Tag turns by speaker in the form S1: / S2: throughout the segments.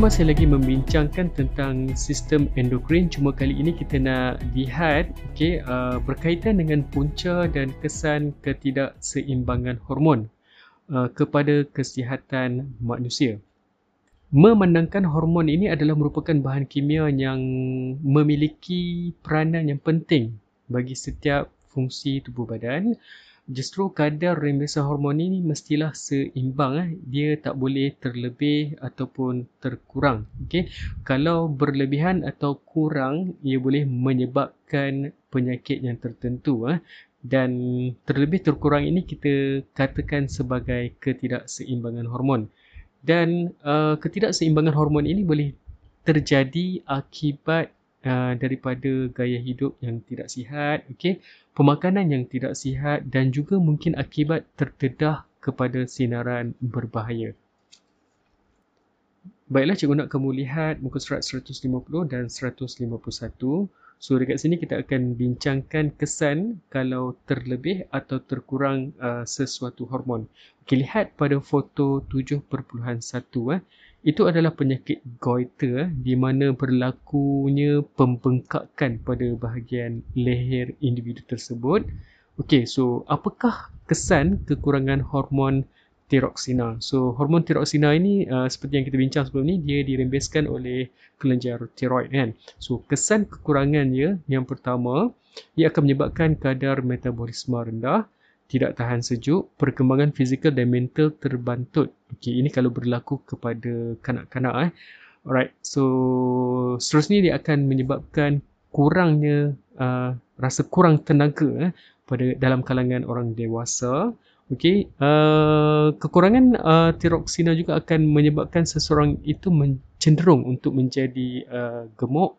S1: masih lagi membincangkan tentang sistem endokrin cuma kali ini kita nak lihat okay, uh, berkaitan dengan punca dan kesan ketidakseimbangan hormon uh, kepada kesihatan manusia. Memandangkan hormon ini adalah merupakan bahan kimia yang memiliki peranan yang penting bagi setiap fungsi tubuh badan justru kadar rembesan hormon ini mestilah seimbang eh. dia tak boleh terlebih ataupun terkurang okey kalau berlebihan atau kurang ia boleh menyebabkan penyakit yang tertentu eh. dan terlebih terkurang ini kita katakan sebagai ketidakseimbangan hormon dan uh, ketidakseimbangan hormon ini boleh terjadi akibat uh, daripada gaya hidup yang tidak sihat okey pemakanan yang tidak sihat dan juga mungkin akibat terdedah kepada sinaran berbahaya. Baiklah, cikgu nak kamu lihat muka surat 150 dan 151. So, dekat sini kita akan bincangkan kesan kalau terlebih atau terkurang uh, sesuatu hormon. Okay, lihat pada foto 7.1. Eh itu adalah penyakit goiter eh, di mana berlakunya pembengkakan pada bahagian leher individu tersebut. Okey, so apakah kesan kekurangan hormon tiroksina? So hormon tiroksina ini uh, seperti yang kita bincang sebelum ni dia dirembeskan oleh kelenjar tiroid kan. So kesan kekurangannya yang pertama ia akan menyebabkan kadar metabolisme rendah tidak tahan sejuk, perkembangan fizikal dan mental terbantut. Okey, ini kalau berlaku kepada kanak-kanak eh. Alright, so seterusnya dia akan menyebabkan kurangnya uh, rasa kurang tenaga eh, pada dalam kalangan orang dewasa. Okey, uh, kekurangan uh, tiroksina juga akan menyebabkan seseorang itu cenderung untuk menjadi uh, gemuk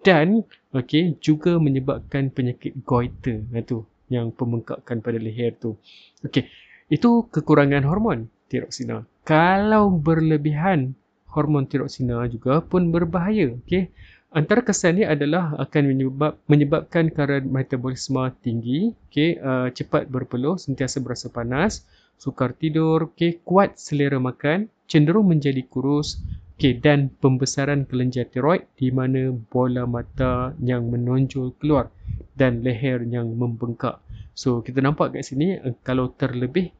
S1: dan okey juga menyebabkan penyakit goiter. Itu yang pembengkakan pada leher tu. Okey, itu kekurangan hormon tiroksina. Kalau berlebihan hormon tiroksina juga pun berbahaya. Okey, antara kesannya adalah akan menyebab, menyebabkan kadar metabolisme tinggi, okey, uh, cepat berpeluh, sentiasa berasa panas, sukar tidur, okey, kuat selera makan, cenderung menjadi kurus, okey, dan pembesaran kelenjar tiroid di mana bola mata yang menonjol keluar dan leher yang membengkak. So kita nampak kat sini eh, kalau terlebih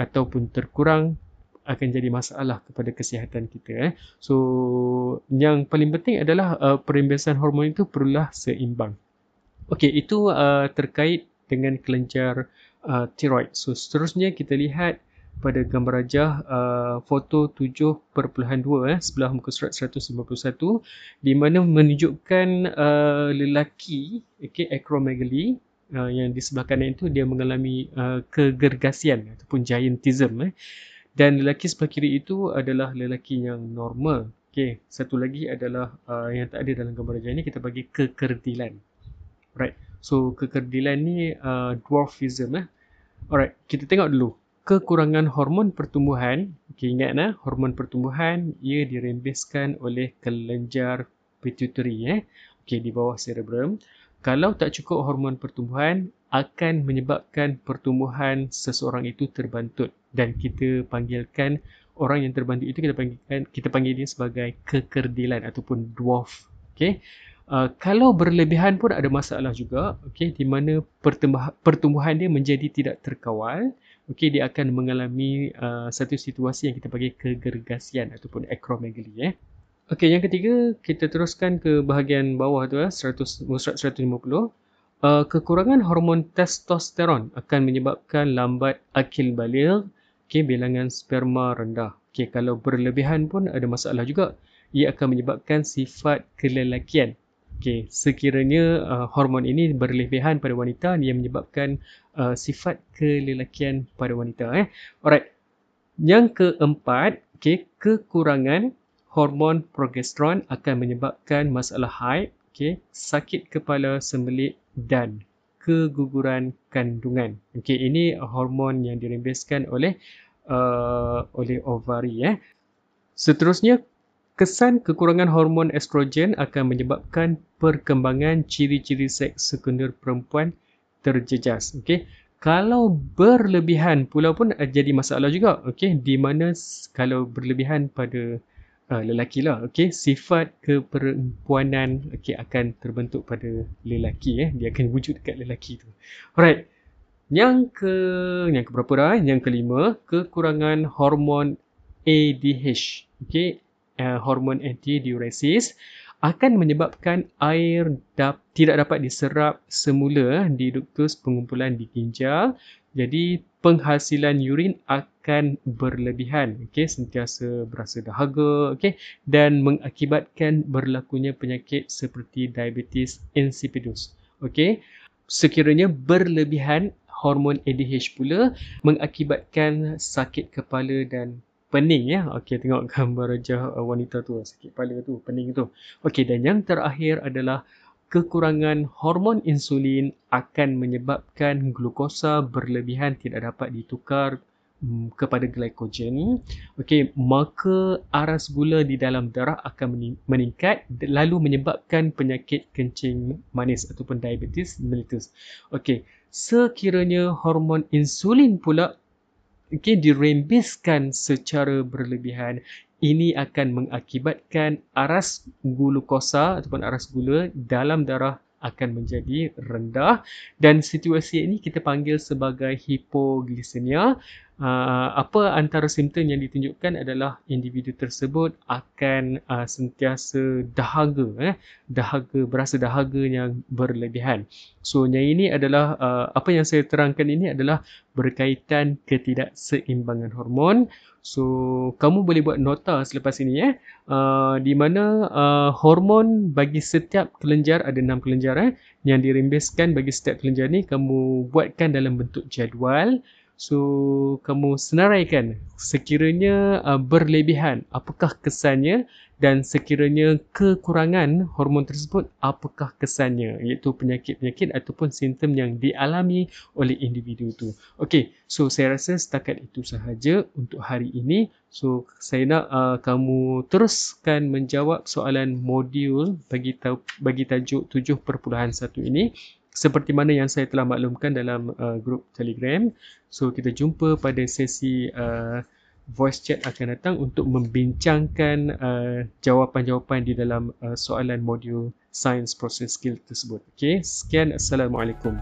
S1: ataupun terkurang akan jadi masalah kepada kesihatan kita. Eh. So yang paling penting adalah uh, perembesan hormon itu perlulah seimbang. Okey, itu uh, terkait dengan kelenjar uh, tiroid. So seterusnya kita lihat pada gambar rajah uh, foto 7.2 eh, sebelah muka surat 151 di mana menunjukkan uh, lelaki okay, acromegaly uh, yang di sebelah kanan itu dia mengalami uh, kegergasian ataupun giantism eh. dan lelaki sebelah kiri itu adalah lelaki yang normal okay. satu lagi adalah uh, yang tak ada dalam gambar rajah ini kita bagi kekerdilan right so kekerdilan ni uh, dwarfism eh. alright kita tengok dulu kekurangan hormon pertumbuhan, okay, ingat nah, hormon pertumbuhan ia dirembeskan oleh kelenjar pituitary eh. Okay, di bawah cerebrum. Kalau tak cukup hormon pertumbuhan akan menyebabkan pertumbuhan seseorang itu terbantut dan kita panggilkan orang yang terbantut itu kita panggilkan kita panggil dia sebagai kekerdilan ataupun dwarf. Okay. Uh, kalau berlebihan pun ada masalah juga, okay, di mana pertumbuhan dia menjadi tidak terkawal okey dia akan mengalami uh, satu situasi yang kita panggil kegergasian ataupun acromegaly eh. Okey yang ketiga kita teruskan ke bahagian bawah tu eh 100 150 uh, kekurangan hormon testosteron akan menyebabkan lambat akil balik okey bilangan sperma rendah. Okey kalau berlebihan pun ada masalah juga ia akan menyebabkan sifat kelelakian Okey, sekiranya uh, hormon ini berlebihan pada wanita, ia menyebabkan uh, sifat kelelakian pada wanita. Eh. Alright. Yang keempat, okay, kekurangan hormon progesteron akan menyebabkan masalah haid, okay, sakit kepala sembelit dan keguguran kandungan. Okay, ini hormon yang dirembeskan oleh uh, oleh ovari. Eh. Seterusnya, Kesan kekurangan hormon estrogen akan menyebabkan perkembangan ciri-ciri seks sekunder perempuan terjejas. Okey. Kalau berlebihan pula pun jadi masalah juga. Okey, di mana kalau berlebihan pada uh, lelaki lah. Okey sifat keperempuanan okey akan terbentuk pada lelaki eh. Dia akan wujud dekat lelaki tu. Alright. Yang ke yang ke berapa dah yang kelima kekurangan hormon ADH okey uh, hormon antidiuresis akan menyebabkan air dap, tidak dapat diserap semula di duktus pengumpulan di ginjal. Jadi penghasilan urin akan berlebihan okey sentiasa berasa dahaga okey dan mengakibatkan berlakunya penyakit seperti diabetes insipidus okey. Sekiranya berlebihan hormon ADH pula mengakibatkan sakit kepala dan pening ya okey tengok gambar raja wanita tu sakit kepala tu pening tu okey dan yang terakhir adalah kekurangan hormon insulin akan menyebabkan glukosa berlebihan tidak dapat ditukar um, kepada glycogen. Okey, maka aras gula di dalam darah akan meningkat lalu menyebabkan penyakit kencing manis ataupun diabetes mellitus. Okey, sekiranya hormon insulin pula okay, dirembeskan secara berlebihan. Ini akan mengakibatkan aras glukosa ataupun aras gula dalam darah akan menjadi rendah. Dan situasi ini kita panggil sebagai hipoglisemia Uh, apa antara simptom yang ditunjukkan adalah individu tersebut akan uh, sentiasa dahaga eh dahaga berasa dahaga yang berlebihan. So yang ini adalah uh, apa yang saya terangkan ini adalah berkaitan ketidakseimbangan hormon. So kamu boleh buat nota selepas ini eh uh, di mana uh, hormon bagi setiap kelenjar ada enam kelenjar eh yang dirembeskan bagi setiap kelenjar ni kamu buatkan dalam bentuk jadual. So kamu senaraikan sekiranya uh, berlebihan apakah kesannya dan sekiranya kekurangan hormon tersebut apakah kesannya iaitu penyakit-penyakit ataupun simptom yang dialami oleh individu itu. Okey, so saya rasa setakat itu sahaja untuk hari ini. So saya nak uh, kamu teruskan menjawab soalan modul bagi ta- bagi tajuk 7.1 ini seperti mana yang saya telah maklumkan dalam uh, grup Telegram. So kita jumpa pada sesi uh, voice chat akan datang untuk membincangkan uh, jawapan-jawapan di dalam uh, soalan modul Science Process Skill tersebut. Okay, sekian. Assalamualaikum.